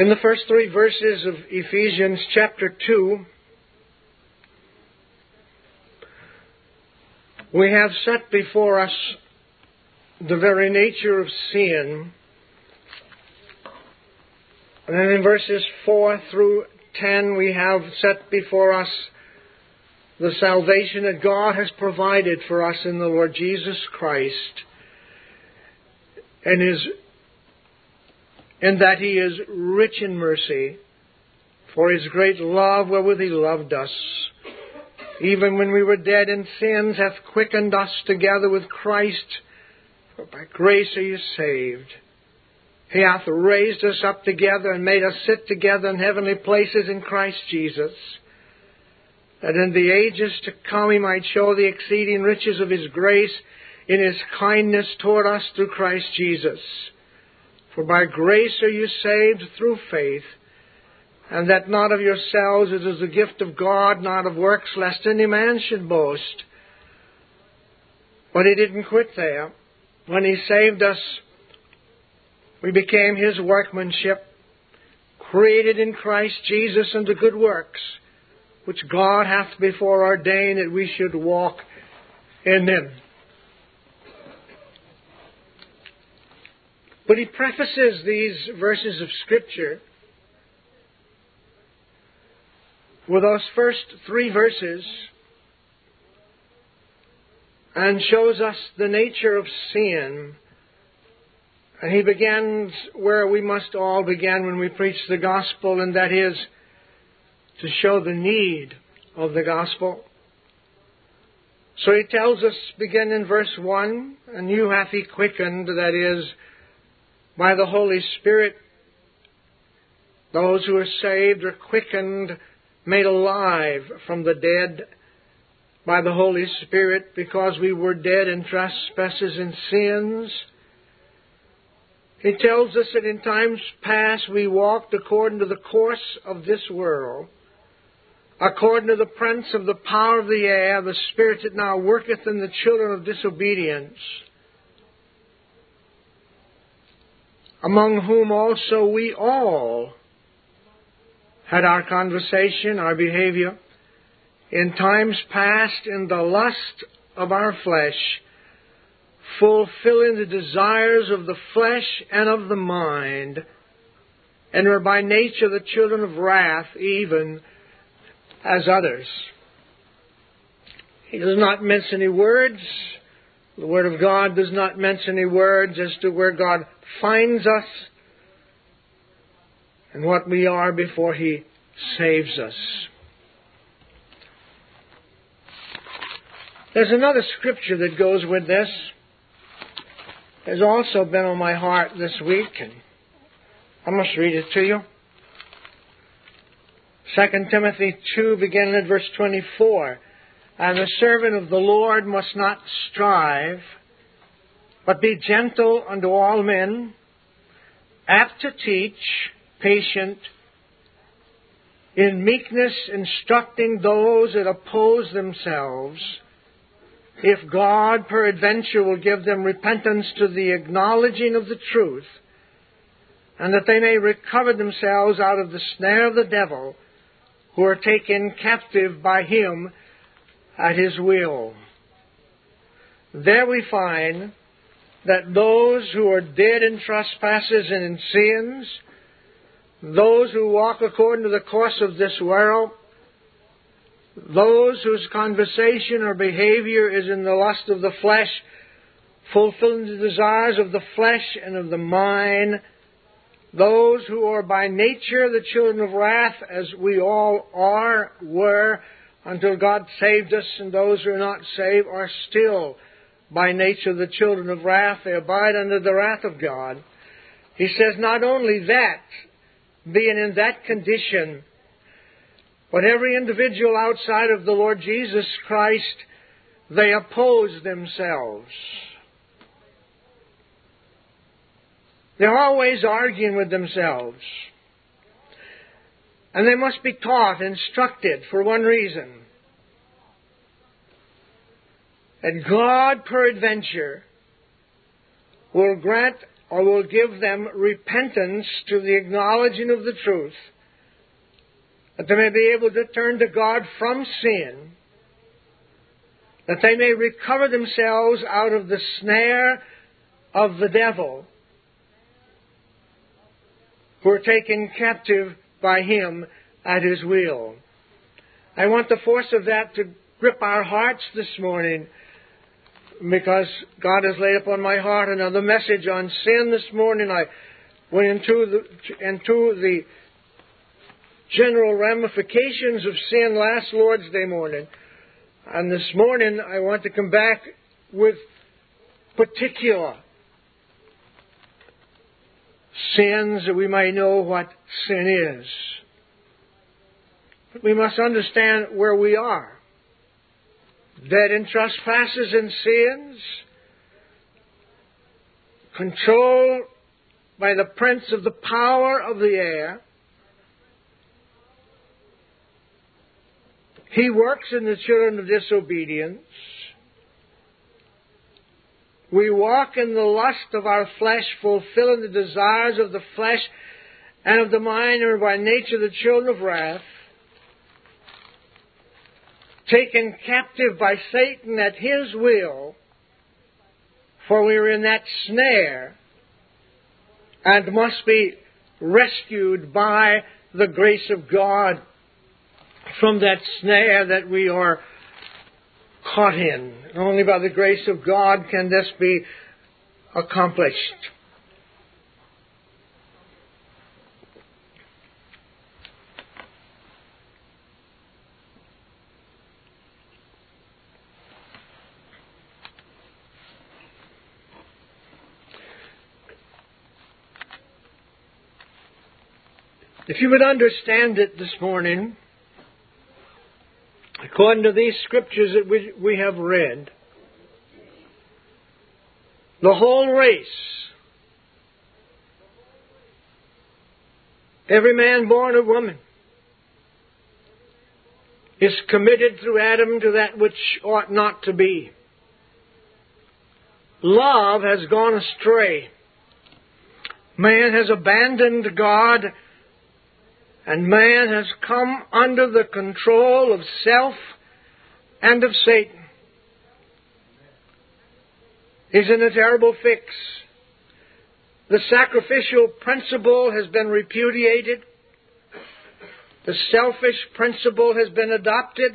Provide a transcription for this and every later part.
In the first three verses of Ephesians chapter 2, we have set before us the very nature of sin. And then in verses 4 through 10, we have set before us the salvation that God has provided for us in the Lord Jesus Christ and is and that he is rich in mercy for his great love wherewith he loved us even when we were dead in sins hath quickened us together with Christ for by grace are you saved he hath raised us up together and made us sit together in heavenly places in Christ Jesus that in the ages to come he might show the exceeding riches of his grace in his kindness toward us through Christ Jesus. For by grace are you saved through faith, and that not of yourselves, it is the gift of God, not of works, lest any man should boast. But he didn't quit there. When he saved us, we became his workmanship, created in Christ Jesus unto good works, which God hath before ordained that we should walk in them. But he prefaces these verses of Scripture with those first three verses and shows us the nature of sin. And he begins where we must all begin when we preach the gospel, and that is to show the need of the gospel. So he tells us, begin in verse 1, and you hath he quickened, that is, by the Holy Spirit, those who are saved are quickened, made alive from the dead by the Holy Spirit because we were dead in trespasses and sins. He tells us that in times past we walked according to the course of this world according to the prince of the power of the air, the spirit that now worketh in the children of disobedience, among whom also we all had our conversation, our behavior, in times past in the lust of our flesh, fulfilling the desires of the flesh and of the mind, and were by nature the children of wrath, even as others. He does not mince any words. The Word of God does not mention any words as to where God finds us and what we are before He saves us. There's another scripture that goes with this. Has also been on my heart this week, and I must read it to you. 2 Timothy 2, beginning at verse 24. And the servant of the Lord must not strive, but be gentle unto all men, apt to teach, patient, in meekness instructing those that oppose themselves, if God peradventure will give them repentance to the acknowledging of the truth, and that they may recover themselves out of the snare of the devil, who are taken captive by him at his will. There we find that those who are dead in trespasses and in sins, those who walk according to the course of this world, those whose conversation or behavior is in the lust of the flesh, fulfilling the desires of the flesh and of the mind, those who are by nature the children of wrath, as we all are, were, until God saved us, and those who are not saved are still by nature the children of wrath. They abide under the wrath of God. He says not only that, being in that condition, but every individual outside of the Lord Jesus Christ, they oppose themselves. They're always arguing with themselves. And they must be taught, instructed for one reason. And God, peradventure, will grant or will give them repentance to the acknowledging of the truth, that they may be able to turn to God from sin, that they may recover themselves out of the snare of the devil, who are taken captive by him at his will. I want the force of that to grip our hearts this morning because God has laid upon my heart another message on sin this morning. I went into the, into the general ramifications of sin last Lord's Day morning. And this morning I want to come back with particular sins that we might know what sin is. But we must understand where we are. Dead in trespasses and sins, controlled by the prince of the power of the air. He works in the children of disobedience. We walk in the lust of our flesh, fulfilling the desires of the flesh and of the mind, and by nature the children of wrath, taken captive by Satan at his will, for we are in that snare and must be rescued by the grace of God from that snare that we are caught in. Only by the grace of God can this be accomplished. If you would understand it this morning, according to these scriptures that we, we have read, the whole race, every man born of woman, is committed through Adam to that which ought not to be. Love has gone astray. Man has abandoned God and man has come under the control of self and of Satan. He's in a terrible fix. The sacrificial principle has been repudiated. The selfish principle has been adopted.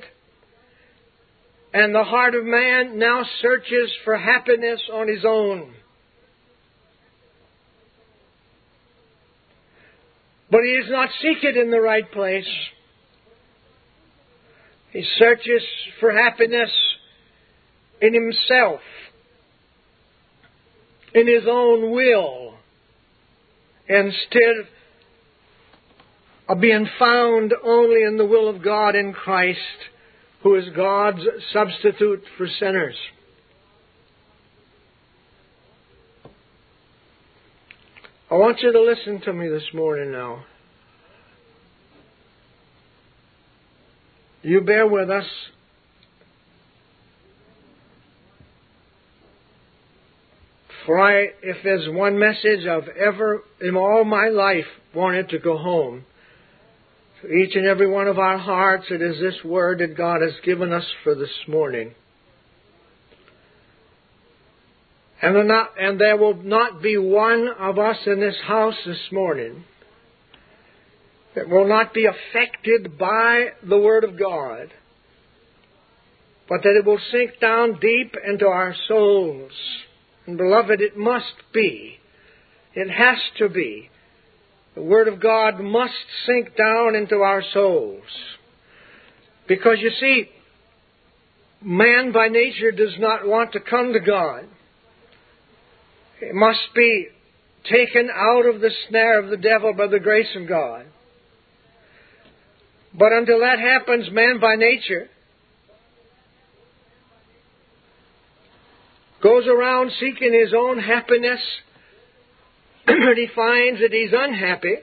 And the heart of man now searches for happiness on his own. But he does not seek it in the right place. He searches for happiness in himself, in his own will, instead of being found only in the will of God in Christ, who is God's substitute for sinners. I want you to listen to me this morning now. You bear with us. For I, if there's one message I've ever, in all my life, wanted to go home, to each and every one of our hearts, it is this word that God has given us for this morning. And, not, and there will not be one of us in this house this morning that will not be affected by the Word of God, but that it will sink down deep into our souls. And beloved, it must be. It has to be. The Word of God must sink down into our souls. Because you see, man by nature does not want to come to God. Must be taken out of the snare of the devil by the grace of God. But until that happens, man by nature goes around seeking his own happiness, and he finds that he's unhappy.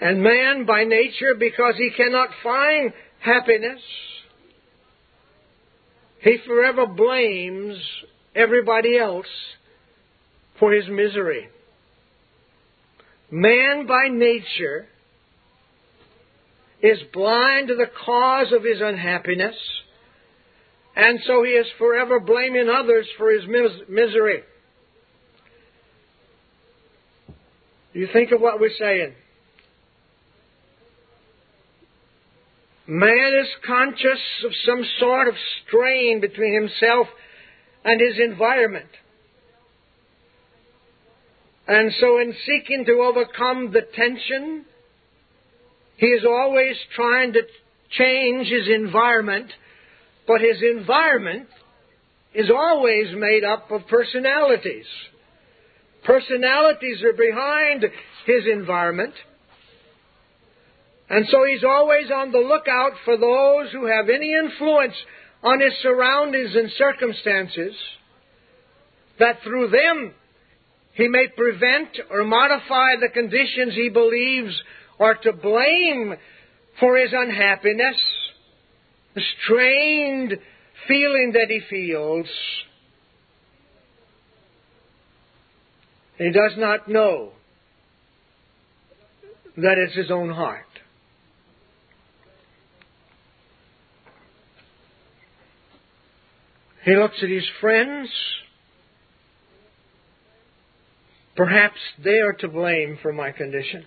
And man by nature, because he cannot find happiness, he forever blames everybody else for his misery. Man by nature is blind to the cause of his unhappiness, and so he is forever blaming others for his mis- misery. You think of what we're saying. Man is conscious of some sort of strain between himself and his environment. And so, in seeking to overcome the tension, he is always trying to change his environment, but his environment is always made up of personalities. Personalities are behind his environment. And so he's always on the lookout for those who have any influence on his surroundings and circumstances, that through them he may prevent or modify the conditions he believes are to blame for his unhappiness, the strained feeling that he feels. He does not know that it's his own heart. He looks at his friends. Perhaps they are to blame for my condition.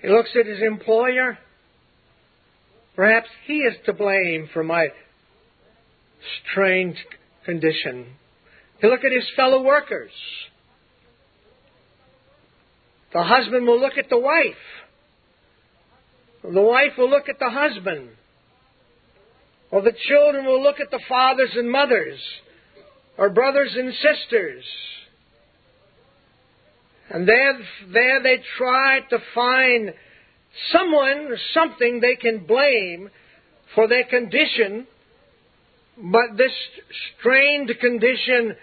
He looks at his employer. Perhaps he is to blame for my strained condition. He look at his fellow workers. The husband will look at the wife. The wife will look at the husband. Or the children will look at the fathers and mothers, or brothers and sisters. And there, there they try to find someone or something they can blame for their condition, but this strained condition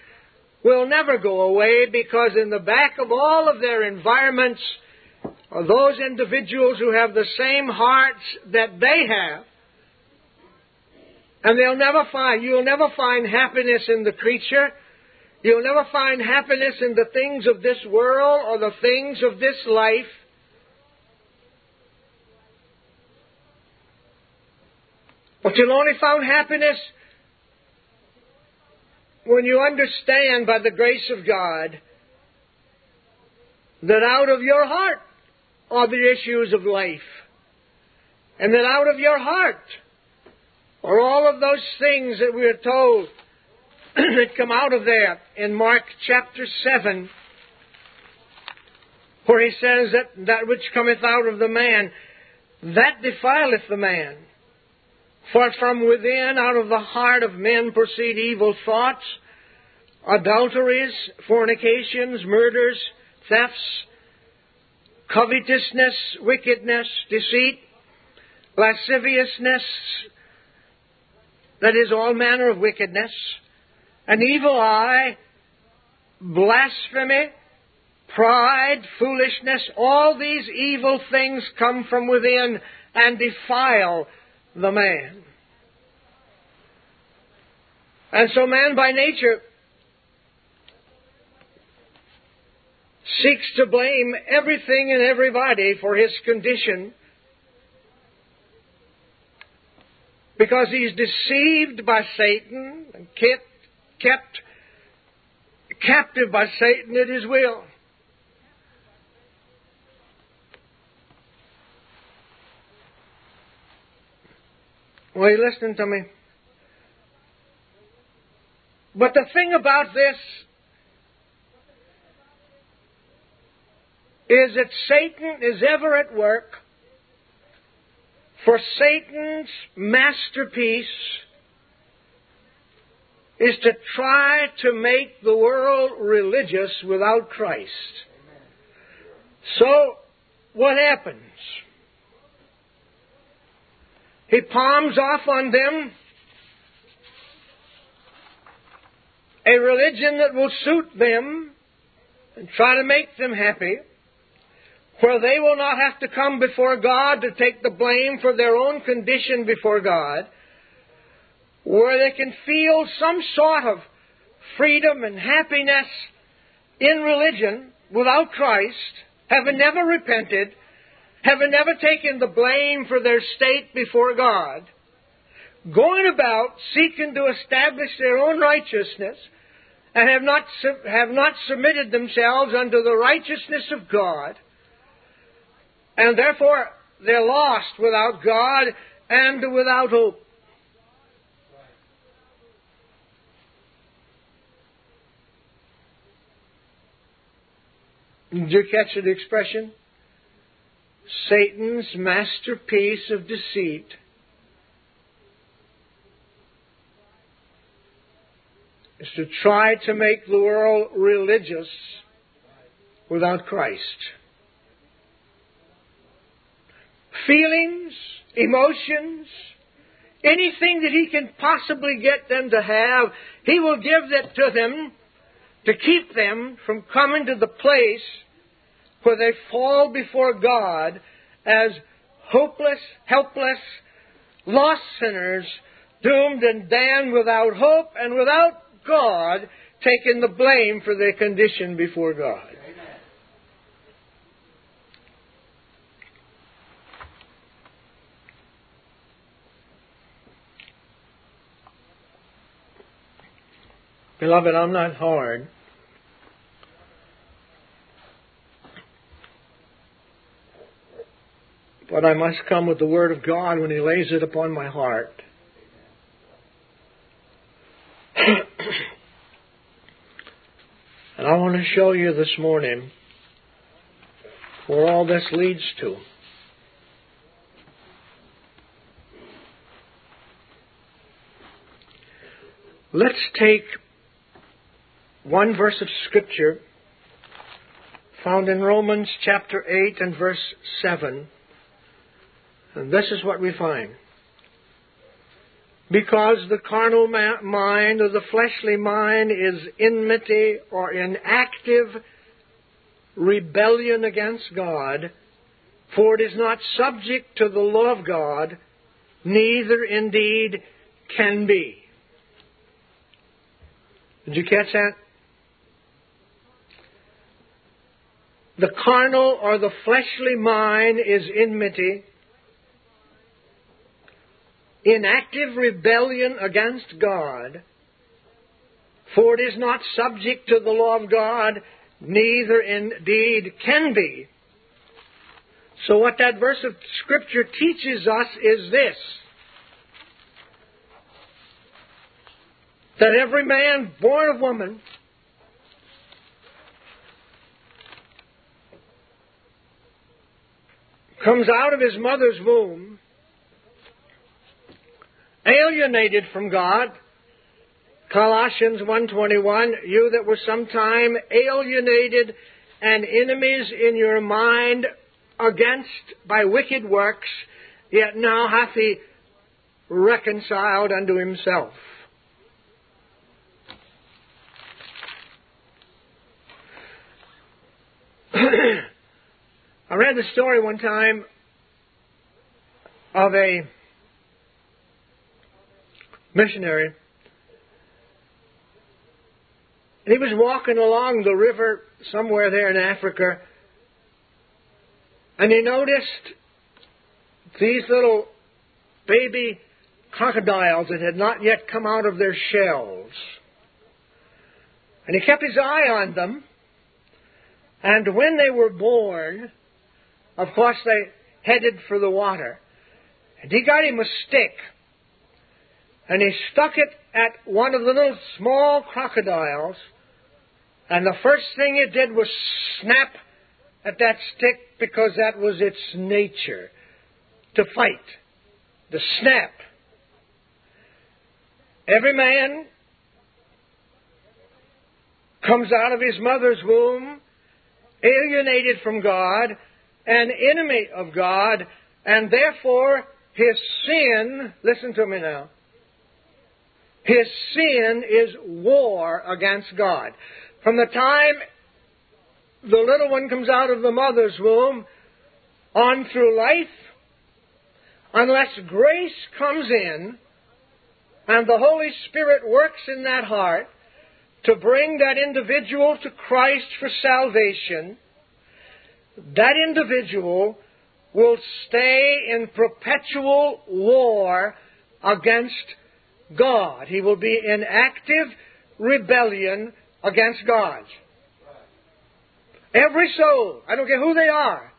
will never go away because in the back of all of their environments are those individuals who have the same hearts that they have. And they'll never find, you'll never find happiness in the creature. You'll never find happiness in the things of this world or the things of this life. But you'll only find happiness when you understand by the grace of God that out of your heart are the issues of life. And that out of your heart are all of those things that we are told that come out of there in Mark chapter 7, where he says that that which cometh out of the man, that defileth the man. For from within, out of the heart of men proceed evil thoughts, adulteries, fornications, murders, thefts, covetousness, wickedness, deceit, lasciviousness, that is all manner of wickedness, an evil eye, blasphemy, pride, foolishness, all these evil things come from within and defile the man. And so man by nature seeks to blame everything and everybody for his condition because he's deceived by Satan and kept, kept captive by Satan at his will. Well, you listening to me? But the thing about this is that Satan is ever at work for Satan's masterpiece is to try to make the world religious without Christ. So, what happens? He palms off on them a religion that will suit them and try to make them happy where they will not have to come before God to take the blame for their own condition before God, where they can feel some sort of freedom and happiness in religion without Christ, having never repented, having never taken the blame for their state before God, going about seeking to establish their own righteousness, and have not, have not submitted themselves unto the righteousness of God, and therefore they're lost without God and without hope. Did you catch the expression? Satan's masterpiece of deceit. Is to try to make the world religious without Christ. Feelings, emotions, anything that he can possibly get them to have, he will give that to them to keep them from coming to the place where they fall before God as hopeless, helpless, lost sinners, doomed and damned without hope and without God taking the blame for their condition before God. Beloved, I'm not hard. But I must come with the Word of God when He lays it upon my heart. and I want to show you this morning where all this leads to. Let's take one verse of Scripture found in Romans chapter 8 and verse 7. And this is what we find. Because the carnal mind or the fleshly mind is enmity or inactive rebellion against God, for it is not subject to the law of God, neither indeed can be. Did you catch that? The carnal or the fleshly mind is enmity, in active rebellion against God, for it is not subject to the law of God, neither indeed can be. So, what that verse of Scripture teaches us is this that every man born of woman comes out of his mother's womb alienated from God. Colossians 1:21 you that were sometime alienated and enemies in your mind against by wicked works yet now hath he reconciled unto himself. I read the story one time of a missionary. He was walking along the river somewhere there in Africa, and he noticed these little baby crocodiles that had not yet come out of their shells. And he kept his eye on them, and when they were born, of course they headed for the water. And he got him a stick and he stuck it at one of the little small crocodiles, and the first thing it did was snap at that stick because that was its nature to fight, to snap. Every man comes out of his mother's womb alienated from God, an enemy of God, and therefore his sin, listen to me now, his sin is war against God. From the time the little one comes out of the mother's womb on through life, unless grace comes in and the Holy Spirit works in that heart to bring that individual to Christ for salvation, that individual will stay in perpetual war against God. He will be in active rebellion against God. Every soul, I don't care who they are,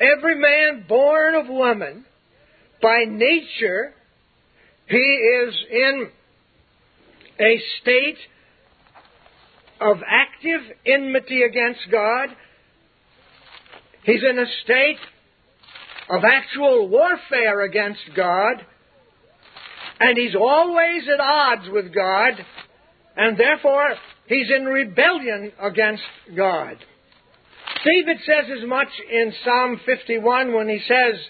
every man born of woman, by nature, he is in a state of active enmity against God. He's in a state of actual warfare against God. And he's always at odds with God. And therefore, he's in rebellion against God. David says as much in Psalm 51 when he says,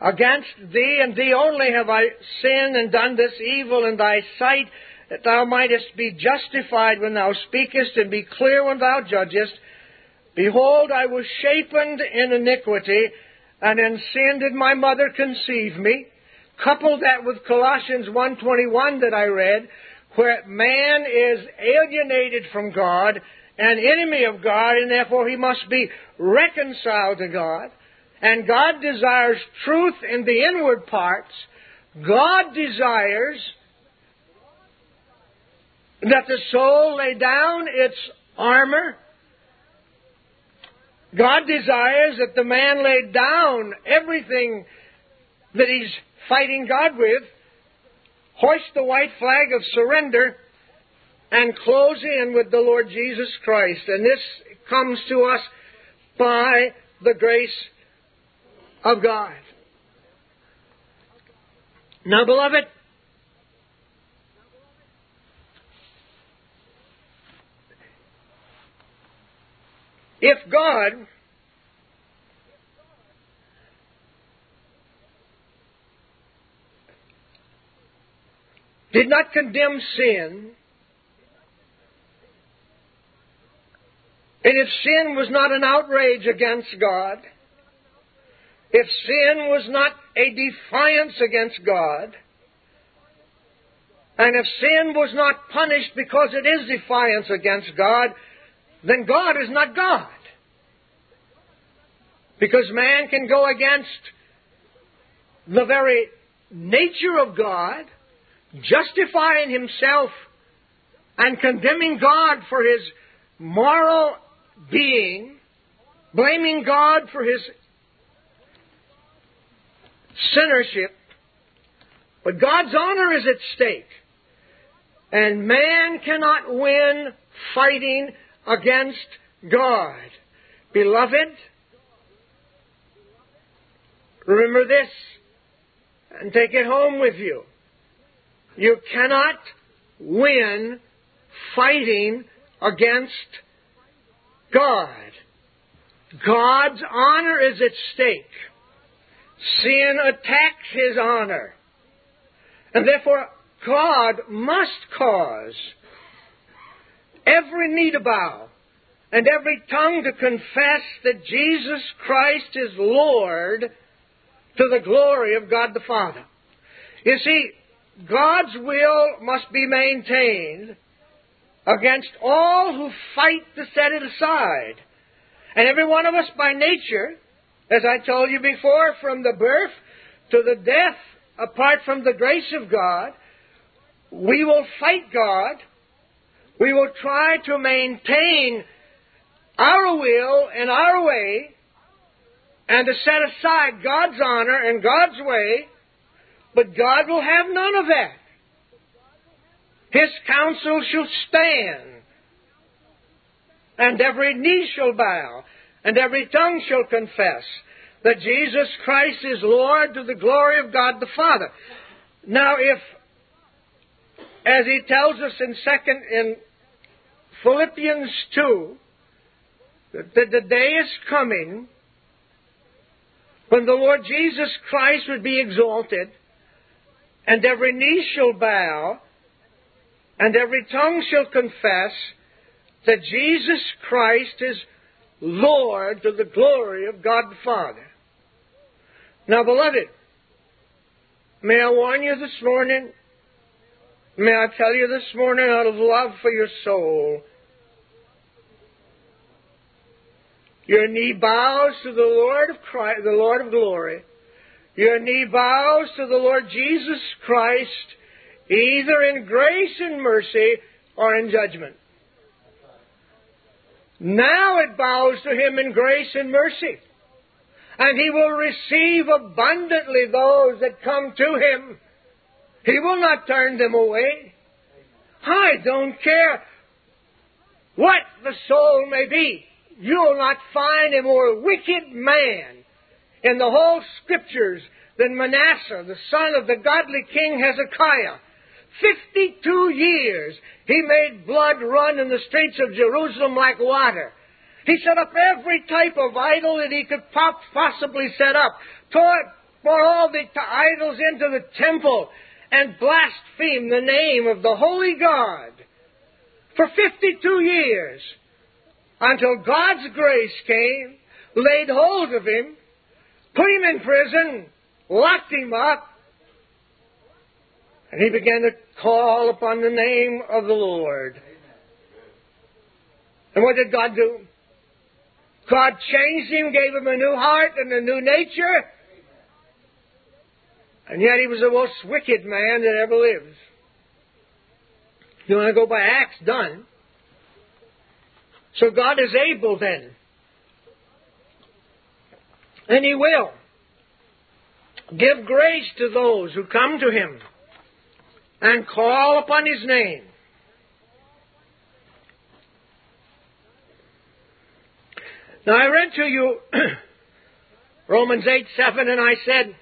Against thee and thee only have I sinned and done this evil in thy sight, that thou mightest be justified when thou speakest and be clear when thou judgest. Behold, I was shapen in iniquity, and in sin did my mother conceive me. Couple that with Colossians 1.21 that I read, where man is alienated from God, an enemy of God, and therefore he must be reconciled to God. And God desires truth in the inward parts. God desires that the soul lay down its armor. God desires that the man lay down everything that he's fighting God with, hoist the white flag of surrender, and close in with the Lord Jesus Christ. And this comes to us by the grace of God. Now, beloved, if God did not condemn sin, and if sin was not an outrage against God, if sin was not a defiance against God, and if sin was not punished because it is defiance against God, then God is not God. Because man can go against the very nature of God, justifying himself and condemning God for his moral being, blaming God for his sinnership, but God's honor is at stake. And man cannot win fighting against God. Beloved, remember this and take it home with you. You cannot win fighting against God. God's honor is at stake. Sin attacks his honor. And therefore, God must cause every knee to bow and every tongue to confess that Jesus Christ is Lord to the glory of God the Father. You see, God's will must be maintained against all who fight to set it aside. And every one of us by nature as I told you before, from the birth to the death, apart from the grace of God, we will fight God. We will try to maintain our will and our way and to set aside God's honor and God's way, but God will have none of that. His counsel shall stand, and every knee shall bow, and every tongue shall confess that Jesus Christ is Lord to the glory of God the Father. Now, if, as he tells us in second in Philippians two, that the day is coming when the Lord Jesus Christ would be exalted, and every knee shall bow, and every tongue shall confess that Jesus Christ is Lord to the glory of God the Father. Now, beloved, may I warn you this morning May I tell you this morning out of love for your soul, your knee bows to the Lord of Christ, the Lord of glory. Your knee bows to the Lord Jesus Christ, either in grace and mercy or in judgment. Now it bows to Him in grace and mercy. And He will receive abundantly those that come to Him. He will not turn them away. I don't care what the soul may be. You'll not find a more wicked man in the whole Scriptures than Manasseh, the son of the godly king Hezekiah. Fifty-two years he made blood run in the streets of Jerusalem like water. He set up every type of idol that he could possibly set up, tore, brought all the idols into the temple, and blasphemed the name of the Holy God for 52 years until God's grace came, laid hold of him, put him in prison, locked him up, and he began to call upon the name of the Lord. And what did God do? God changed him, gave him a new heart and a new nature. And yet he was the most wicked man that ever lived. You want to go by acts done. So God is able then. And he will give grace to those who come to him and call upon his name. Now I read to you Romans 8 7, and I said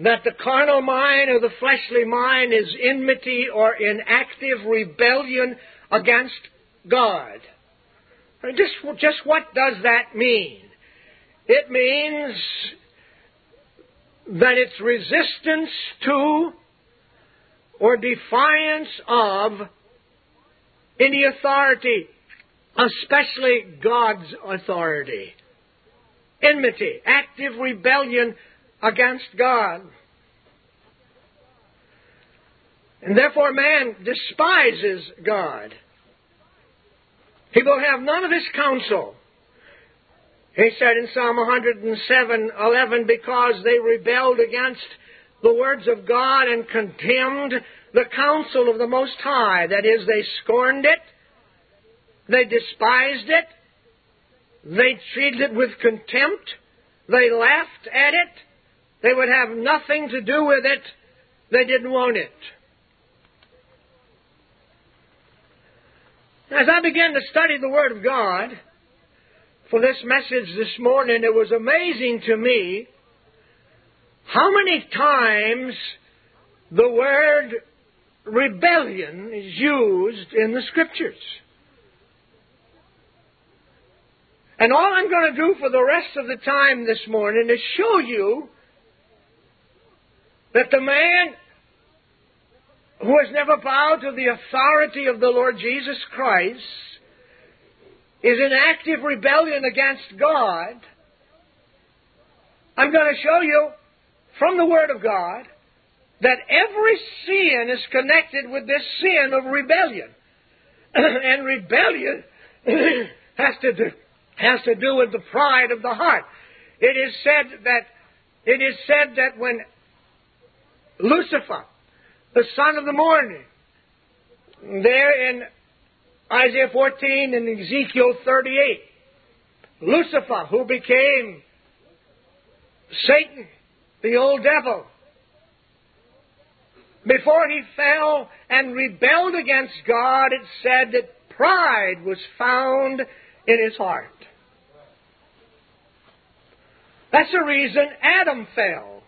that the carnal mind or the fleshly mind is enmity or inactive rebellion against God. Just, just what does that mean? It means that it's resistance to or defiance of any authority, especially God's authority. Enmity, active rebellion against God. And therefore man despises God. He will have none of his counsel. He said in Psalm 107, 11, because they rebelled against the words of God and contemned the counsel of the Most High. That is, they scorned it, they despised it, they treated it with contempt, they laughed at it, they would have nothing to do with it, they didn't want it. As I began to study the Word of God for this message this morning, it was amazing to me how many times the word rebellion is used in the Scriptures. And all I'm going to do for the rest of the time this morning is show you that the man who has never bowed to the authority of the Lord Jesus Christ is in active rebellion against God. I'm going to show you from the Word of God that every sin is connected with this sin of rebellion. and rebellion has to do has to do with the pride of the heart. It is said that it is said that when Lucifer, the son of the morning, there in Isaiah 14 and Ezekiel 38, Lucifer, who became Satan, the old devil, before he fell and rebelled against God, it said that pride was found in his heart. That's the reason Adam fell.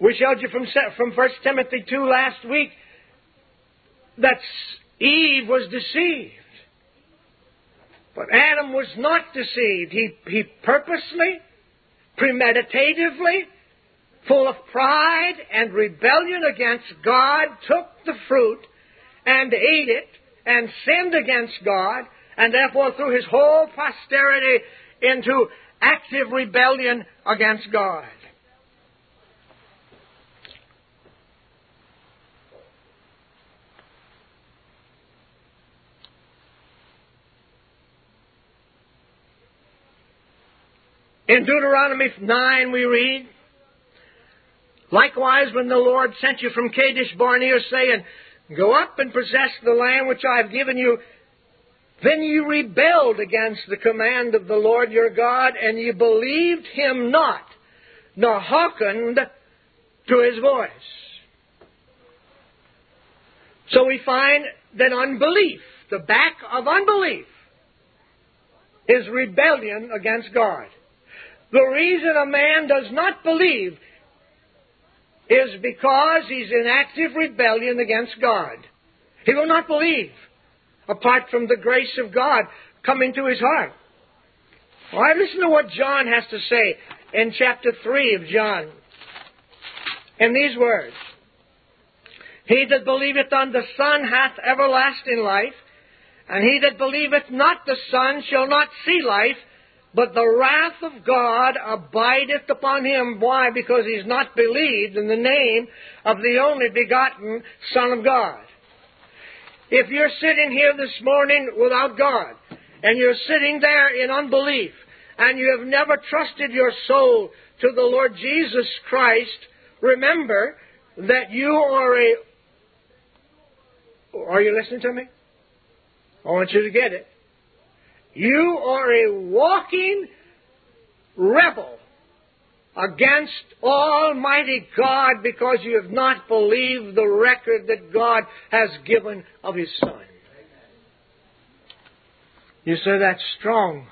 We showed you from, from 1 Timothy 2 last week that Eve was deceived. But Adam was not deceived. He, he purposely, premeditatively, full of pride and rebellion against God, took the fruit and ate it and sinned against God, and therefore threw his whole posterity into active rebellion against God. In Deuteronomy 9 we read, Likewise, when the Lord sent you from Kadesh Barnea, saying, Go up and possess the land which I have given you, then you rebelled against the command of the Lord your God, and you believed him not, nor hearkened to his voice. So we find that unbelief, the back of unbelief, is rebellion against God. The reason a man does not believe is because he's in active rebellion against God. He will not believe apart from the grace of God coming to his heart. All right, listen to what John has to say in chapter 3 of John. In these words He that believeth on the Son hath everlasting life, and he that believeth not the Son shall not see life, but the wrath of God abideth upon him. Why? Because he's not believed in the name of the only begotten Son of God. If you're sitting here this morning without God, and you're sitting there in unbelief, and you have never trusted your soul to the Lord Jesus Christ, remember that you are a. Are you listening to me? I want you to get it. You are a walking rebel against Almighty God because you have not believed the record that God has given of His Son. You say that's strong.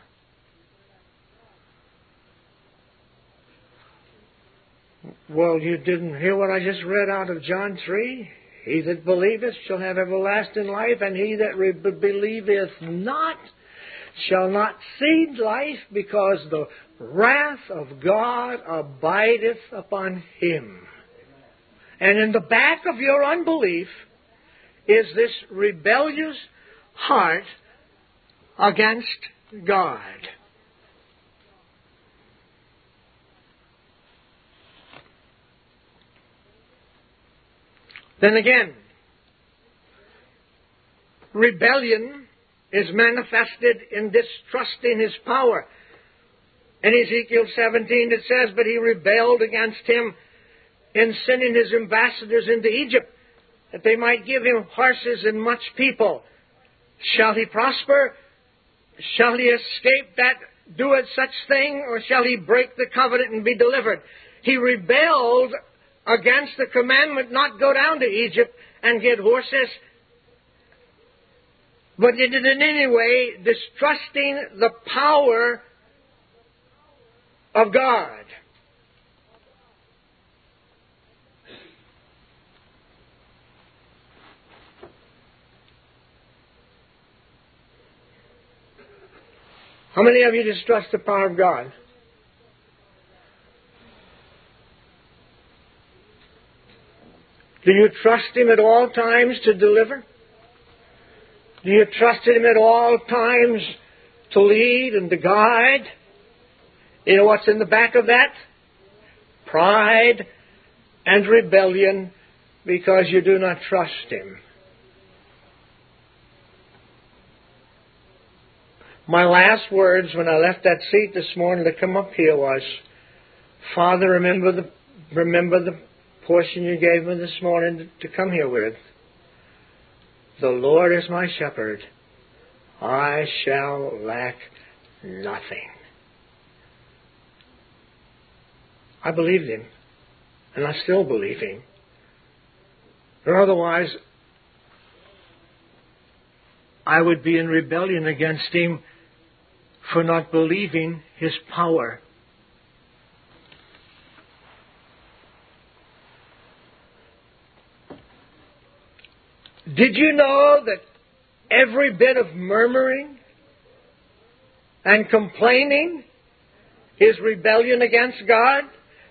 Well, you didn't hear what I just read out of John 3? He that believeth shall have everlasting life, and he that re- believeth not shall not see life, because the wrath of God abideth upon him. And in the back of your unbelief is this rebellious heart against God. Then again, rebellion is manifested in distrusting his power. In Ezekiel 17 it says, But he rebelled against him in sending his ambassadors into Egypt, that they might give him horses and much people. Shall he prosper? Shall he escape that doeth such thing, or shall he break the covenant and be delivered? He rebelled against the commandment not go down to Egypt and get horses, but did it in any way, distrusting the power of God. How many of you distrust the power of God? Do you trust Him at all times to deliver? Do you trust Him at all times to lead and to guide? You know what's in the back of that? Pride and rebellion because you do not trust Him. My last words when I left that seat this morning to come up here was, Father, remember the, remember the portion you gave me this morning to come here with. The Lord is my shepherd. I shall lack nothing. I believed him, and I still believe him. Or otherwise, I would be in rebellion against him for not believing his power. Did you know that every bit of murmuring and complaining is rebellion against God?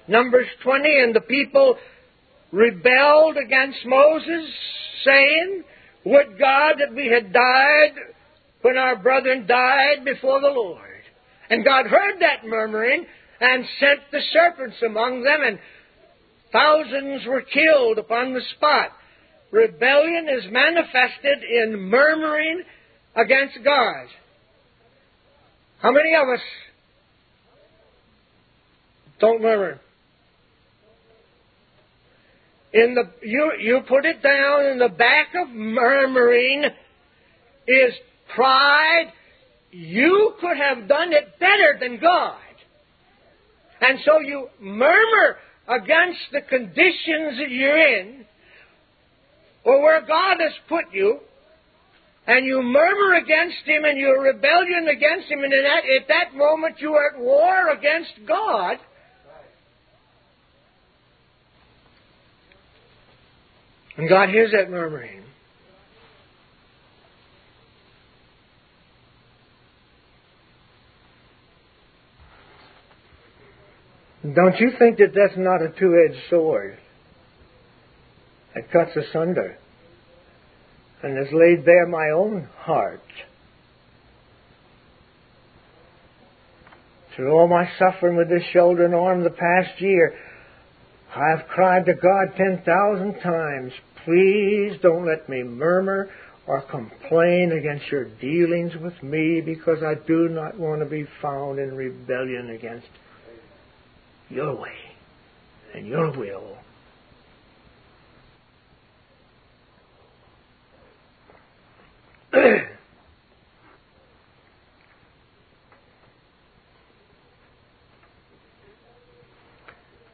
Numbers 20, and the people rebelled against Moses, saying, Would God that we had died when our brethren died before the Lord. And God heard that murmuring and sent the serpents among them, and thousands were killed upon the spot. Rebellion is manifested in murmuring against God. How many of us Don't murmur. In the you you put it down in the back of murmuring is pride. You could have done it better than God. And so you murmur against the conditions that you're in, or where God has put you, and you murmur against Him and you're rebellion against Him, and that, at that moment you are at war against God. And God hears that murmuring. Don't you think that that's not a two edged sword? It cuts asunder and has laid bare my own heart. Through all my suffering with this shoulder and arm the past year, I have cried to God ten thousand times, please don't let me murmur or complain against your dealings with me because I do not want to be found in rebellion against your way and your will.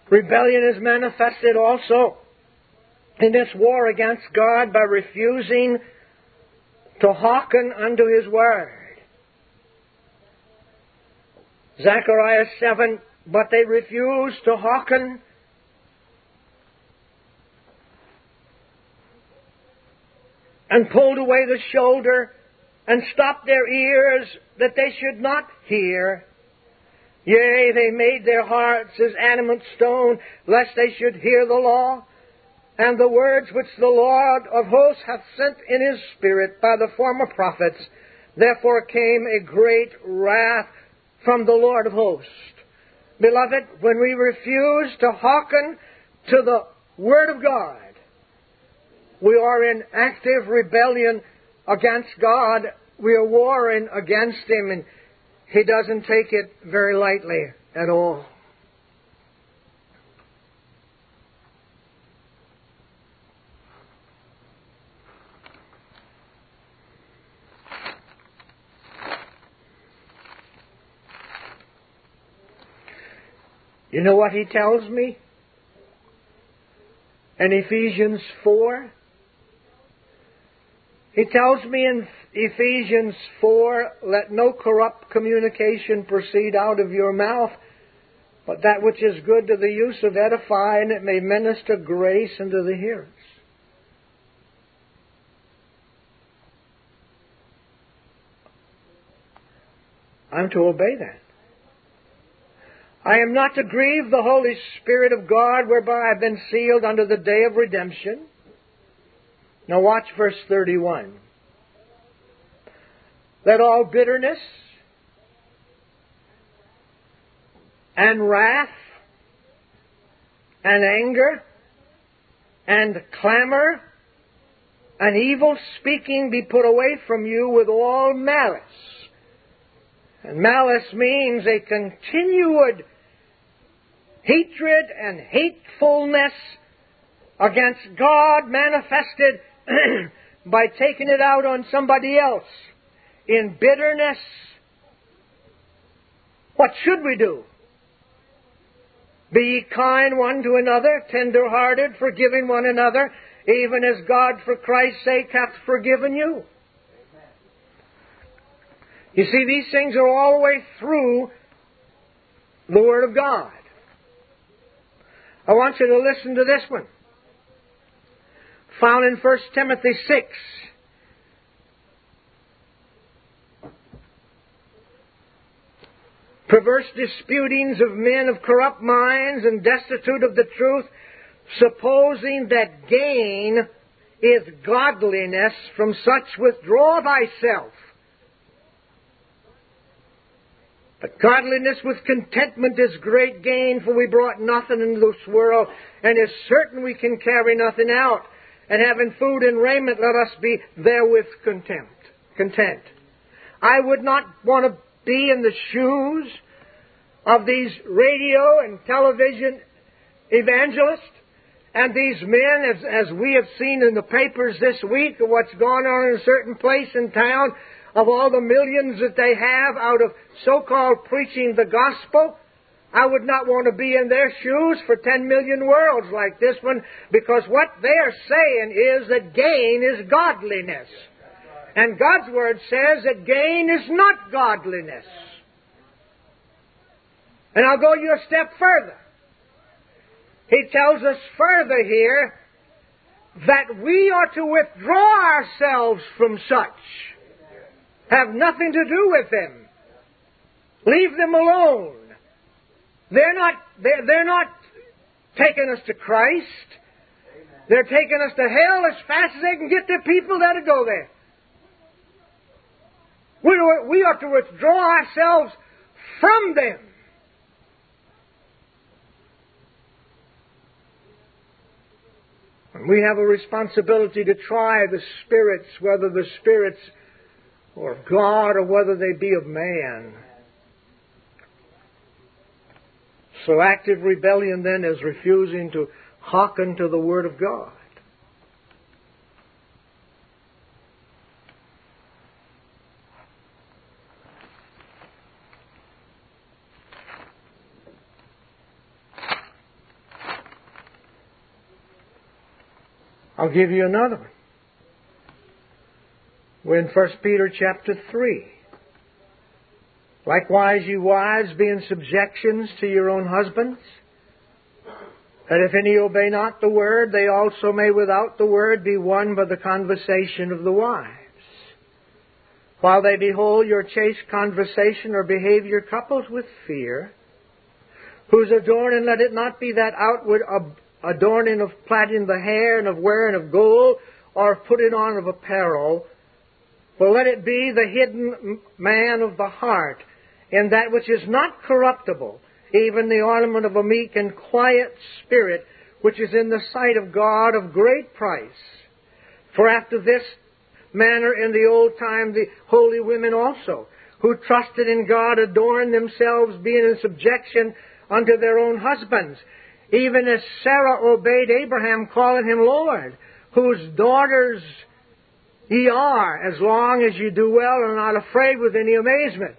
Rebellion is manifested also in this war against God by refusing to hearken unto His word. Zechariah 7 but they refused to hearken. And pulled away the shoulder and stopped their ears that they should not hear. Yea, they made their hearts as adamant stone, lest they should hear the law, and the words which the Lord of hosts hath sent in his Spirit by the former prophets. Therefore came a great wrath from the Lord of hosts. Beloved, when we refuse to hearken to the Word of God, we are in active rebellion against God. We are warring against Him, and He doesn't take it very lightly at all. You know what he tells me? In Ephesians 4? He tells me in Ephesians 4, let no corrupt communication proceed out of your mouth, but that which is good to the use of edifying, it may minister grace unto the hearers. I'm to obey that. I am not to grieve the Holy Spirit of God whereby I have been sealed unto the day of redemption. Now watch verse 31. Let all bitterness and wrath and anger and clamor and evil speaking be put away from you with all malice. And malice means a continued hatred and hatefulness against God manifested by taking it out on somebody else in bitterness. What should we do? Be kind one to another, tender hearted, forgiving one another, even as God for Christ's sake hath forgiven you. You see, these things are all the way through the Word of God. I want you to listen to this one. Found in 1 Timothy 6. Perverse disputings of men of corrupt minds and destitute of the truth, supposing that gain is godliness, from such withdraw thyself. But godliness with contentment is great gain, for we brought nothing into this world, and is certain we can carry nothing out. And having food and raiment, let us be therewith content. Content. I would not want to be in the shoes of these radio and television evangelists and these men, as, as we have seen in the papers this week, of what's gone on in a certain place in town, of all the millions that they have out of so-called preaching the gospel, I would not want to be in their shoes for 10 million worlds like this one because what they're saying is that gain is godliness. And God's Word says that gain is not godliness. And I'll go you a step further. He tells us further here that we are to withdraw ourselves from such. Have nothing to do with them. Leave them alone. They're not, they're, they're not taking us to Christ. They're taking us to hell as fast as they can get their people there to go there. We are to withdraw ourselves from them. We have a responsibility to try the spirits, whether the spirits are of God or whether they be of man. So active rebellion then is refusing to hearken to the Word of God. I'll give you another one. We're in 1 Peter chapter 3. Likewise, you wives, be in subjections to your own husbands, that if any obey not the word, they also may without the word be won by the conversation of the wives. While they behold your chaste conversation or behavior coupled with fear, whose adorning let it not be that outward adorning of plaiting the hair and of wearing of gold or of putting on of apparel, but let it be the hidden man of the heart in that which is not corruptible, even the ornament of a meek and quiet spirit, which is in the sight of God of great price. For after this manner in the old time the holy women also, who trusted in God, adorned themselves, being in subjection unto their own husbands, even as Sarah obeyed Abraham, calling him Lord, whose daughters ye are, as long as you do well and are not afraid with any amazement.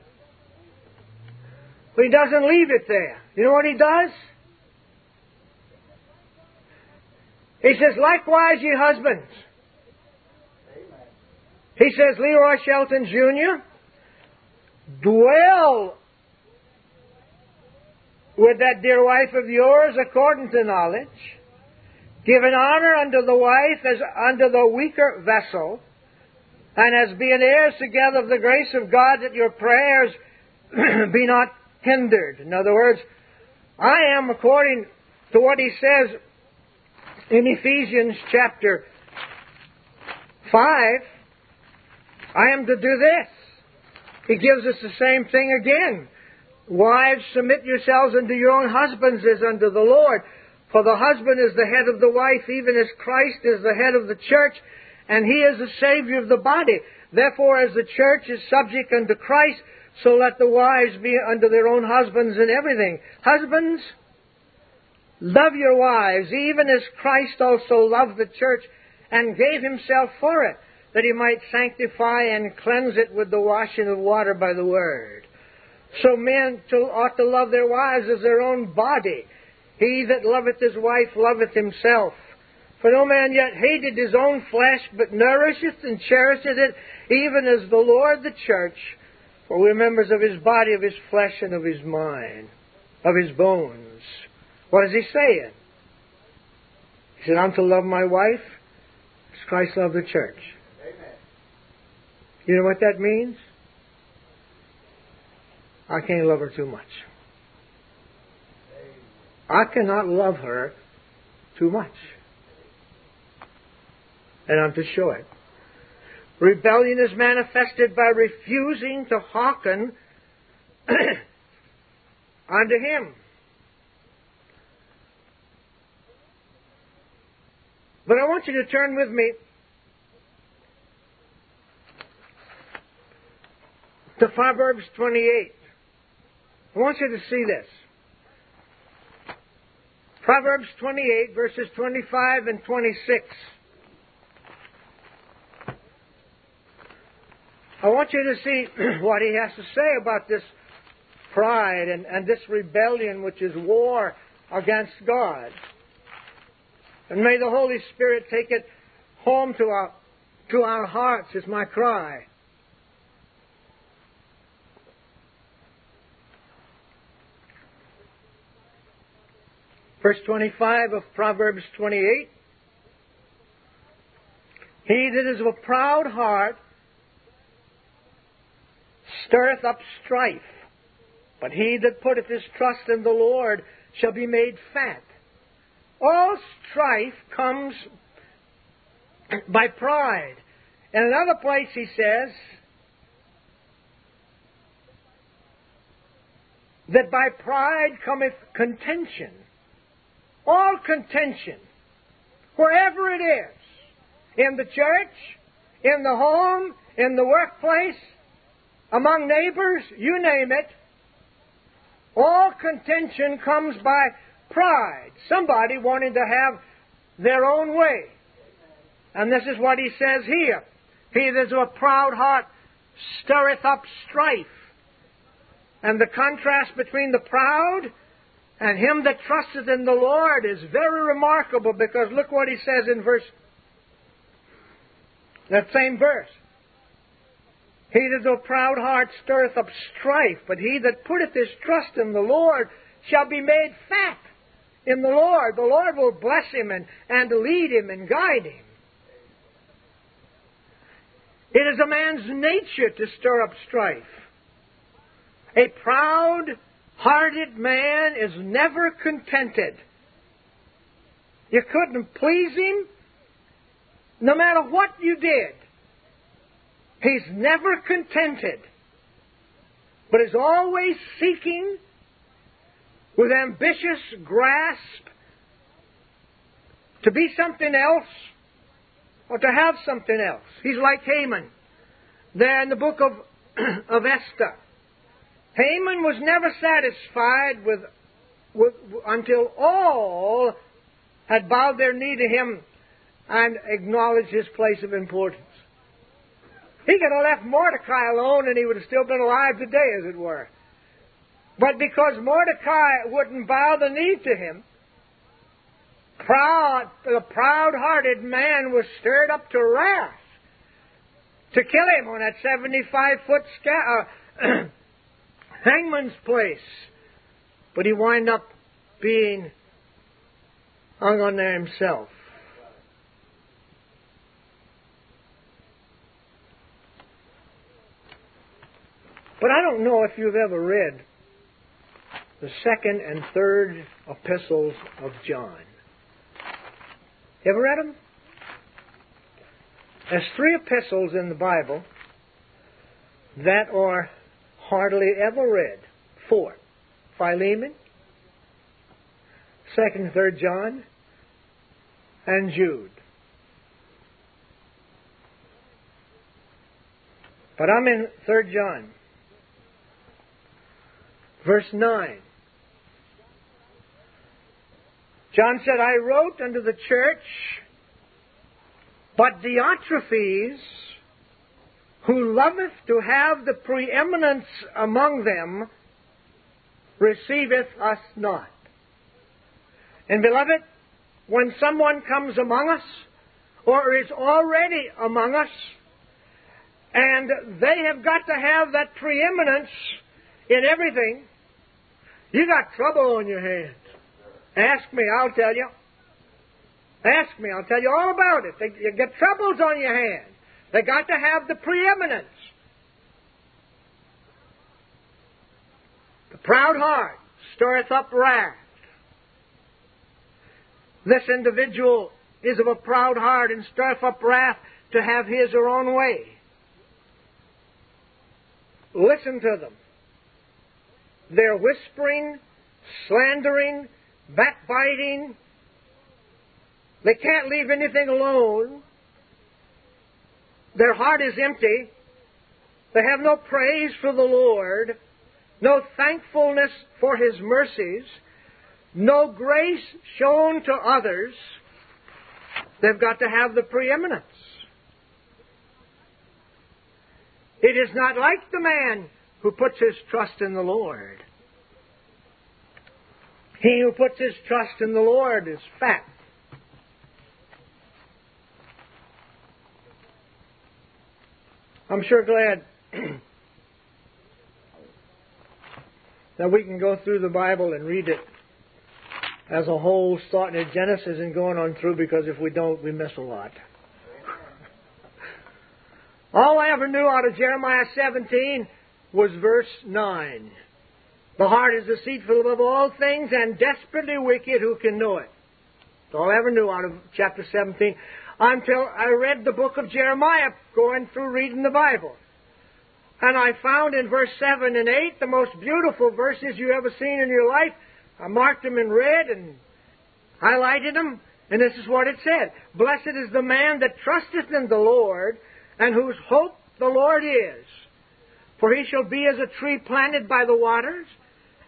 But he doesn't leave it there. You know what he does? He says, likewise, ye husbands. He says, Leroy Shelton Jr., dwell with that dear wife of yours according to knowledge, Give an honor unto the wife as unto the weaker vessel, and as being heirs together of the grace of God, that your prayers be not hindered. In other words, I am, according to what he says in Ephesians chapter 5, I am to do this. He gives us the same thing again. Wives, submit yourselves unto your own husbands as unto the Lord. For the husband is the head of the wife, even as Christ is the head of the church, and he is the Savior of the body. Therefore, as the church is subject unto Christ, so let the wives be unto their own husbands in everything. Husbands, love your wives, even as Christ also loved the church and gave himself for it, that he might sanctify and cleanse it with the washing of water by the word. So men ought to love their wives as their own body. He that loveth his wife loveth himself. For no man yet hated his own flesh, but nourisheth and cherisheth it, even as the Lord the church. For we're members of his body, of his flesh, and of his mind, of his bones. What is he saying? He said, I'm to love my wife as Christ loved the church. Amen. You know what that means? I can't love her too much. I cannot love her too much. And I'm to show it. Rebellion is manifested by refusing to hearken unto Him. But I want you to turn with me to Proverbs 28. I want you to see this. Proverbs 28, verses 25 and 26. I want you to see what he has to say about this pride and, and this rebellion, which is war against God. And may the Holy Spirit take it home to our, to our hearts, is my cry. Verse 25 of Proverbs 28. He that is of a proud heart stirreth up strife, but he that putteth his trust in the Lord shall be made fat. All strife comes by pride. In another place he says that by pride cometh contention. All contention, wherever it is, in the church, in the home, in the workplace, among neighbors, you name it, all contention comes by pride. Somebody wanting to have their own way. And this is what he says here. He that is of a proud heart stirreth up strife. And the contrast between the proud and him that trusteth in the Lord is very remarkable because look what he says in verse, that same verse. He that a proud heart stirreth up strife, but he that putteth his trust in the Lord shall be made fat in the Lord. The Lord will bless him and, and lead him and guide him. It is a man's nature to stir up strife. A proud hearted man is never contented. You couldn't please him no matter what you did. He's never contented, but is always seeking with ambitious grasp to be something else or to have something else. He's like Haman there in the book of, of Esther. Haman was never satisfied with, with, until all had bowed their knee to him and acknowledged his place of importance. He could have left Mordecai alone and he would have still been alive today, as it were. But because Mordecai wouldn't bow the knee to him, proud, the proud-hearted man was stirred up to wrath to kill him on that 75-foot sca- uh, hangman's place. But he wound up being hung on there himself. But I don't know if you've ever read the second and third epistles of John. You ever read them? There's three epistles in the Bible that are hardly ever read. Four. Philemon, second and third John, and Jude. But I'm in third John. Verse 9. John said, I wrote unto the church, but Diotrephes, who loveth to have the preeminence among them, receiveth us not. And beloved, when someone comes among us, or is already among us, and they have got to have that preeminence in everything, you got trouble on your hands. Ask me, I'll tell you. Ask me, I'll tell you all about it. They, you get troubles on your hands. They got to have the preeminence. The proud heart stirreth up wrath. This individual is of a proud heart and stirreth up wrath to have his or own way. Listen to them. They're whispering, slandering, backbiting. They can't leave anything alone. Their heart is empty. They have no praise for the Lord, no thankfulness for His mercies, no grace shown to others, they've got to have the preeminence. It is not like the man who puts his trust in the Lord. He who puts his trust in the Lord is fat. I'm sure glad that we can go through the Bible and read it as a whole, starting at Genesis and going on through, because if we don't, we miss a lot. All I ever knew out of Jeremiah 17 was verse 9. The heart is deceitful above all things and desperately wicked. Who can know it? That's all I ever knew out of chapter 17 until I read the book of Jeremiah going through reading the Bible. And I found in verse 7 and 8 the most beautiful verses you ever seen in your life. I marked them in red and highlighted them, and this is what it said Blessed is the man that trusteth in the Lord, and whose hope the Lord is. For he shall be as a tree planted by the waters,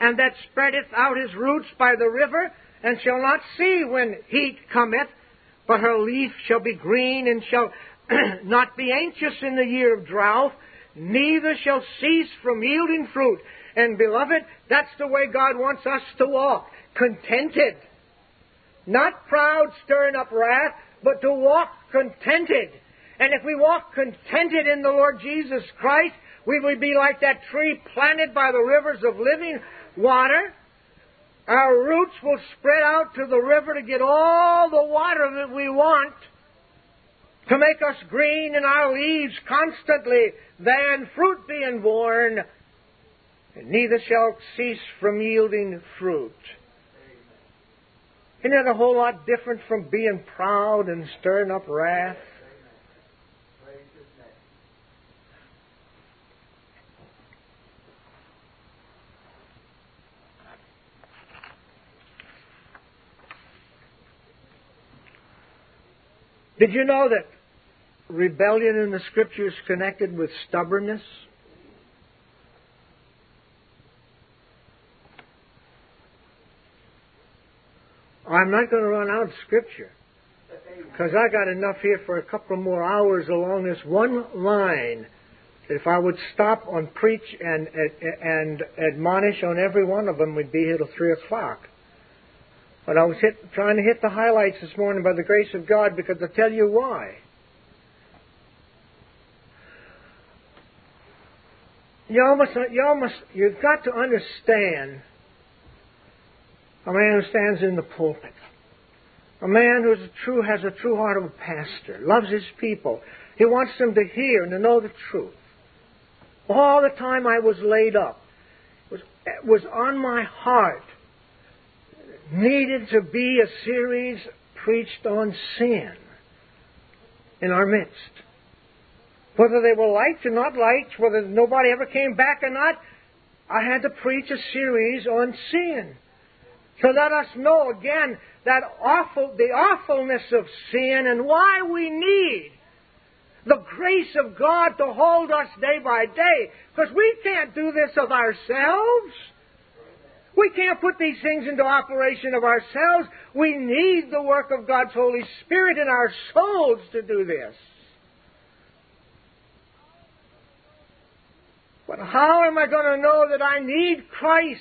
and that spreadeth out his roots by the river, and shall not see when heat cometh, but her leaf shall be green, and shall not be anxious in the year of drought, neither shall cease from yielding fruit. And beloved, that's the way God wants us to walk. Contented. Not proud, stirring up wrath, but to walk contented. And if we walk contented in the Lord Jesus Christ, we will be like that tree planted by the rivers of living water. Our roots will spread out to the river to get all the water that we want to make us green in our leaves constantly, then fruit being born, and neither shall cease from yielding fruit. Isn't that a whole lot different from being proud and stirring up wrath? Did you know that rebellion in the Scripture is connected with stubbornness? I'm not going to run out of Scripture because I got enough here for a couple more hours along this one line. If I would stop on preach and and admonish on every one of them, we'd be here till three o'clock. But I was hit, trying to hit the highlights this morning by the grace of God because I'll tell you why. You almost, you almost, you've got to understand a man who stands in the pulpit, a man who true, has a true heart of a pastor, loves his people. He wants them to hear and to know the truth. All the time I was laid up, it was, it was on my heart needed to be a series preached on sin in our midst. Whether they were liked or not liked, whether nobody ever came back or not, I had to preach a series on sin. To let us know again that awful, the awfulness of sin and why we need the grace of God to hold us day by day. Because we can't do this of ourselves. We can't put these things into operation of ourselves. We need the work of God's Holy Spirit in our souls to do this. But how am I going to know that I need Christ?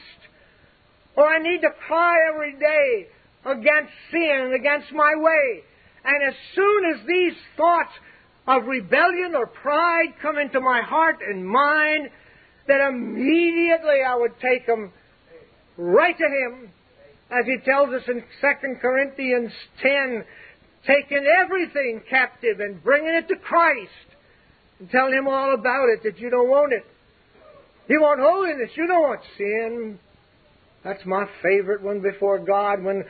Or I need to cry every day against sin and against my way. And as soon as these thoughts of rebellion or pride come into my heart and mind, that immediately I would take them right to Him, as He tells us in 2 Corinthians 10, taking everything captive and bringing it to Christ and telling Him all about it, that you don't want it. You want holiness, you don't want sin. That's my favorite one before God when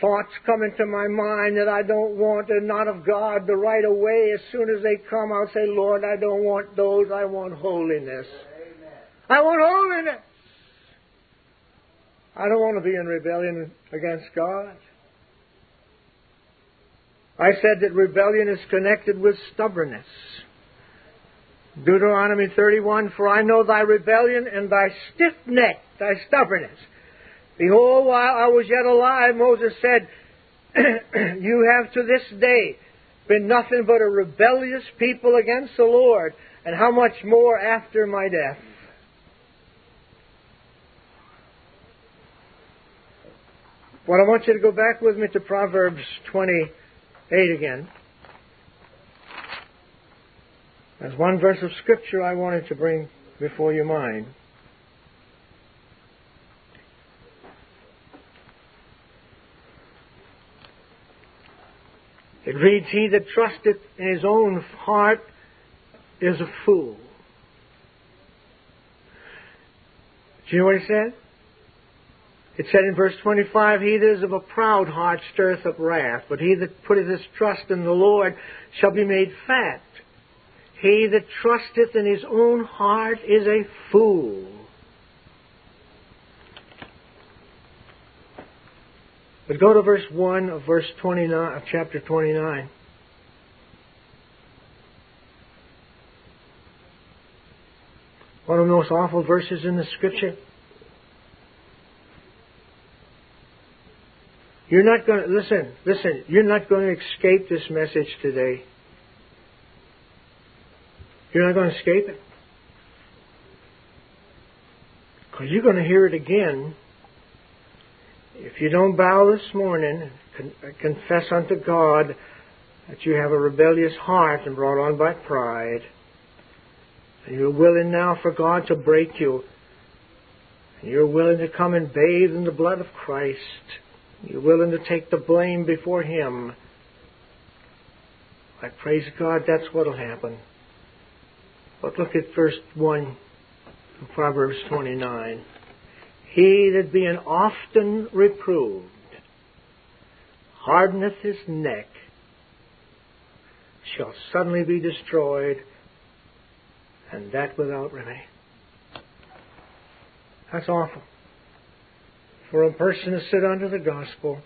thoughts come into my mind that I don't want and not of God the right away. As soon as they come, I'll say, Lord, I don't want those. I want holiness. Amen. I want holiness. I don't want to be in rebellion against God. I said that rebellion is connected with stubbornness. Deuteronomy 31, For I know thy rebellion and thy stiff neck, thy stubbornness. Behold, while I was yet alive, Moses said, You have to this day been nothing but a rebellious people against the Lord, and how much more after my death. Well, I want you to go back with me to Proverbs 28 again. There's one verse of Scripture I wanted to bring before your mind. It reads, He that trusteth in his own heart is a fool. Do you know what he said? It said in verse 25, He that is of a proud heart stirreth up wrath, but he that putteth his trust in the Lord shall be made fat. He that trusteth in his own heart is a fool. But go to verse 1 of verse 29 of chapter 29. One of the most awful verses in the scripture. You're not going to, listen, listen, you're not going to escape this message today. You're not going to escape it. Because you're going to hear it again if you don't bow this morning and uh, confess unto God that you have a rebellious heart and brought on by pride, and you're willing now for God to break you, and you're willing to come and bathe in the blood of Christ, you're willing to take the blame before Him, I praise God that's what will happen. But look at verse 1 of Proverbs 29. He that being often reproved hardeneth his neck shall suddenly be destroyed, and that without remedy. That's awful. For a person to sit under the gospel,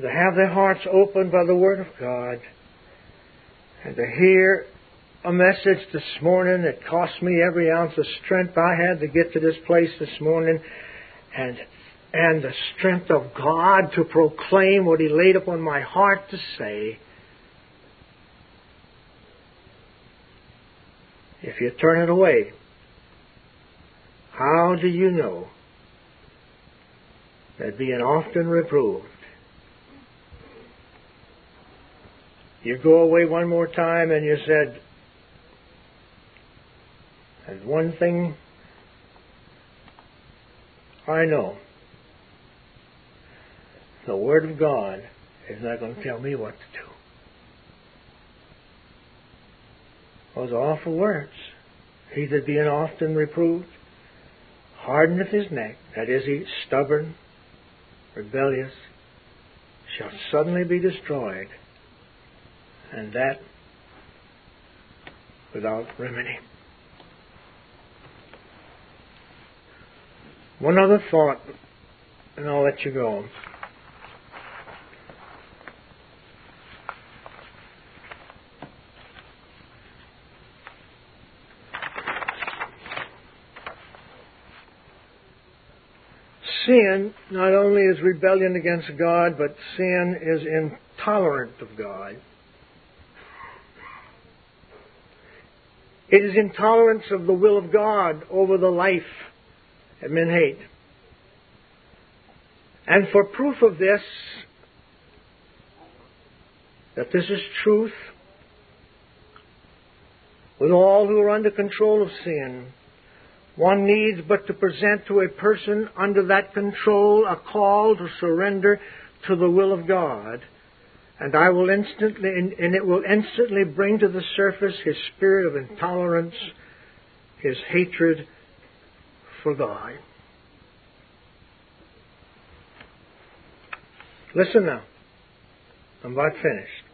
to have their hearts opened by the Word of God, and to hear a message this morning that cost me every ounce of strength I had to get to this place this morning, and and the strength of God to proclaim what He laid upon my heart to say. If you turn it away, how do you know that being often reproved, you go away one more time and you said, there's one thing I know. The Word of God is not going to tell me what to do. Those awful words. He that being often reproved hardeneth his neck, that is, he's stubborn, rebellious, shall suddenly be destroyed, and that without remedy. One other thought, and I'll let you go. Sin not only is rebellion against God, but sin is intolerant of God. It is intolerance of the will of God over the life that men hate. And for proof of this, that this is truth, with all who are under control of sin, one needs but to present to a person under that control a call to surrender to the will of God, and I will instantly, and it will instantly bring to the surface his spirit of intolerance, his hatred, for God. Listen now. I'm about finished.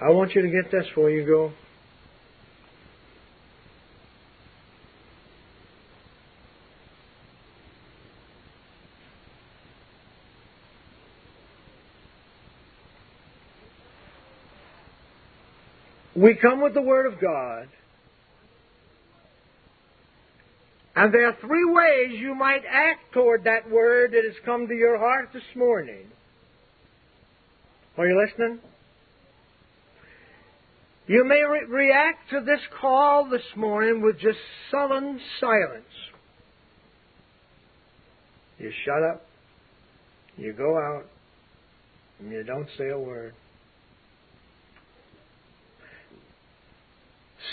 I want you to get this before you go. We come with the Word of God. And there are three ways you might act toward that Word that has come to your heart this morning. Are you listening? You may re- react to this call this morning with just sullen silence. You shut up, you go out, and you don't say a word.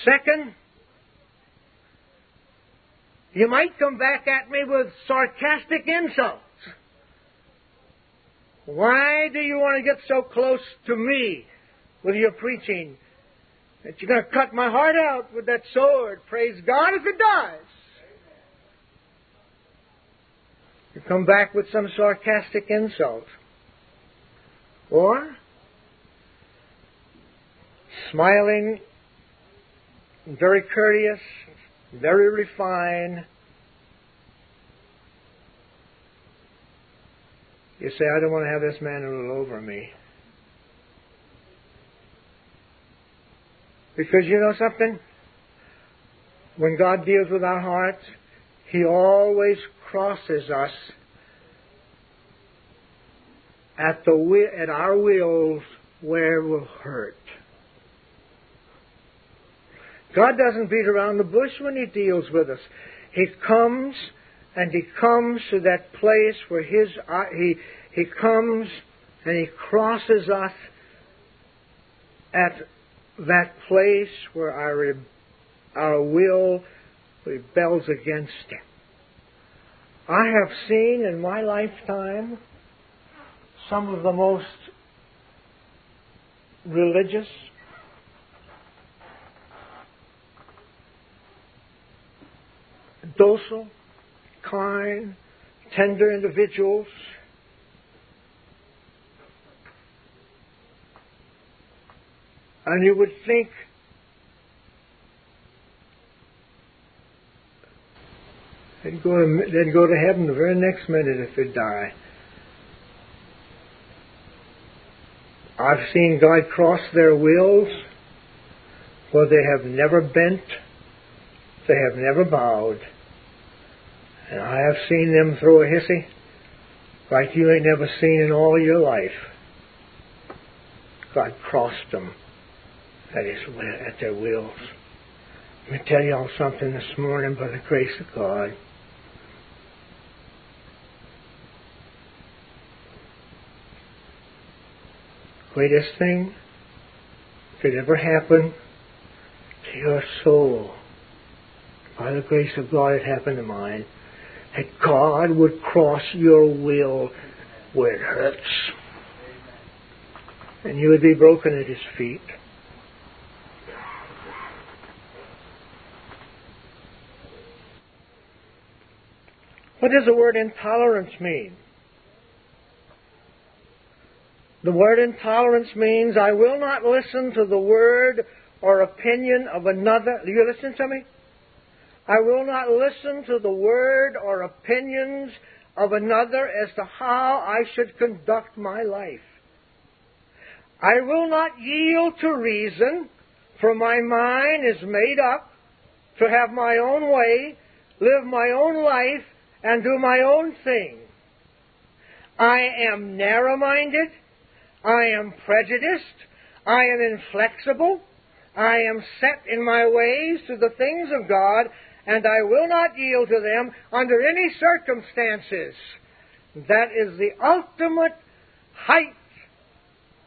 Second, you might come back at me with sarcastic insults. Why do you want to get so close to me with your preaching that you're going to cut my heart out with that sword? Praise God if it does. You come back with some sarcastic insult. Or, smiling, very courteous, very refined. You say, I don't want to have this man rule over me. Because you know something? When God deals with our hearts, He always crosses us at the at our wills where we'll hurt. God doesn't beat around the bush when He deals with us. He comes and He comes to that place where His uh, He He comes and He crosses us at that place where our our will rebels against Him. I have seen in my lifetime some of the most religious, docile, kind, tender individuals. And you would think they'd go to, they'd go to heaven the very next minute if they die. I've seen God cross their wills where they have never bent, they have never bowed. And I have seen them throw a hissy like you ain't never seen in all your life. God crossed them at, his, at their wills. Let me tell y'all something this morning by the grace of God. Greatest thing could ever happen to your soul. By the grace of God, it happened to mine that God would cross your will where it hurts. And you would be broken at His feet. What does the word intolerance mean? The word intolerance means I will not listen to the word or opinion of another. Do you listen to me? I will not listen to the word or opinions of another as to how I should conduct my life. I will not yield to reason, for my mind is made up to have my own way, live my own life, and do my own thing. I am narrow minded. I am prejudiced. I am inflexible. I am set in my ways to the things of God and I will not yield to them under any circumstances. That is the ultimate height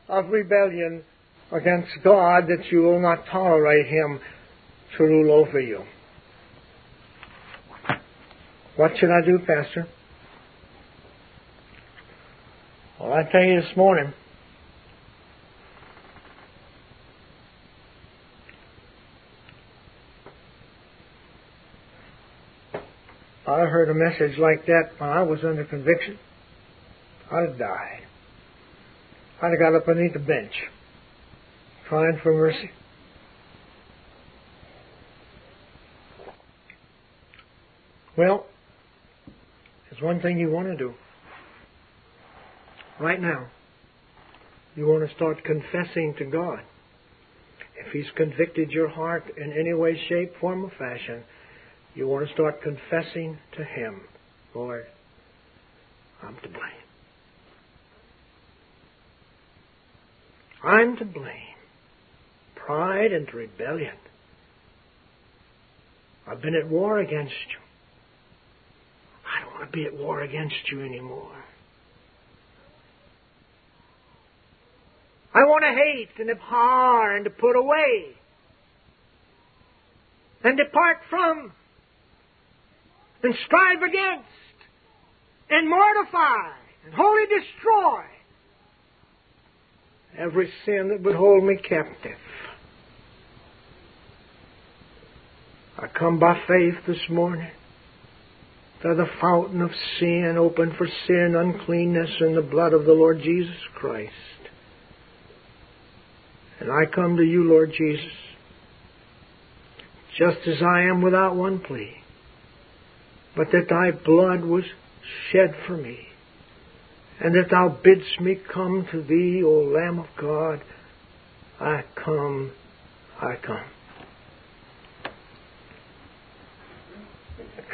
of rebellion against God that you will not tolerate Him to rule over you. What should I do, Pastor? Well, I tell you this morning, I heard a message like that when I was under conviction, I'd have died. I'd have got up underneath the bench, crying for mercy. Well, there's one thing you want to do. Right now, you want to start confessing to God. if He's convicted your heart in any way, shape, form, or fashion, you want to start confessing to Him, Lord, I'm to blame. I'm to blame. Pride and rebellion. I've been at war against you. I don't want to be at war against you anymore. I want to hate and abhor and to put away and depart from and strive against and mortify and wholly destroy every sin that would hold me captive. I come by faith this morning to the fountain of sin, open for sin, uncleanness, in the blood of the Lord Jesus Christ. And I come to you, Lord Jesus, just as I am without one plea, but that thy blood was shed for me, and that thou bidst me come to thee, O Lamb of God. I come, I come.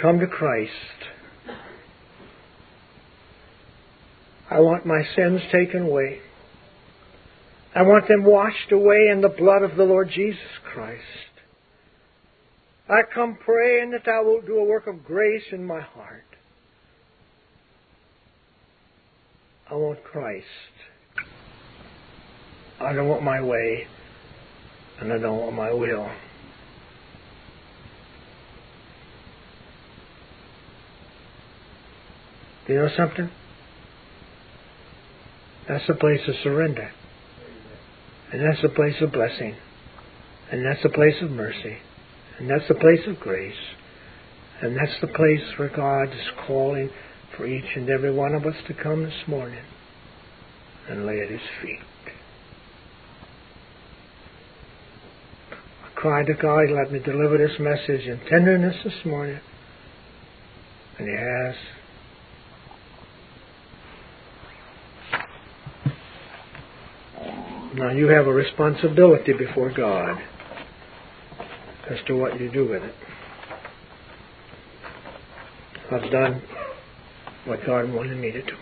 Come to Christ. I want my sins taken away. I want them washed away in the blood of the Lord Jesus Christ. I come praying that Thou wilt do a work of grace in my heart. I want Christ. I don't want my way, and I don't want my will. Do you know something? That's a place of surrender. And that's a place of blessing. And that's a place of mercy. And that's the place of grace. And that's the place where God is calling for each and every one of us to come this morning and lay at His feet. I cried to God, let me deliver this message in tenderness this morning. And He has. Now you have a responsibility before God as to what you do with it. I've done what God wanted me to do.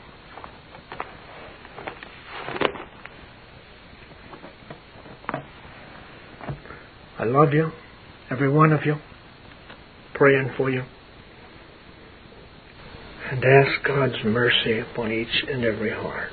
I love you, every one of you, praying for you, and ask God's mercy upon each and every heart.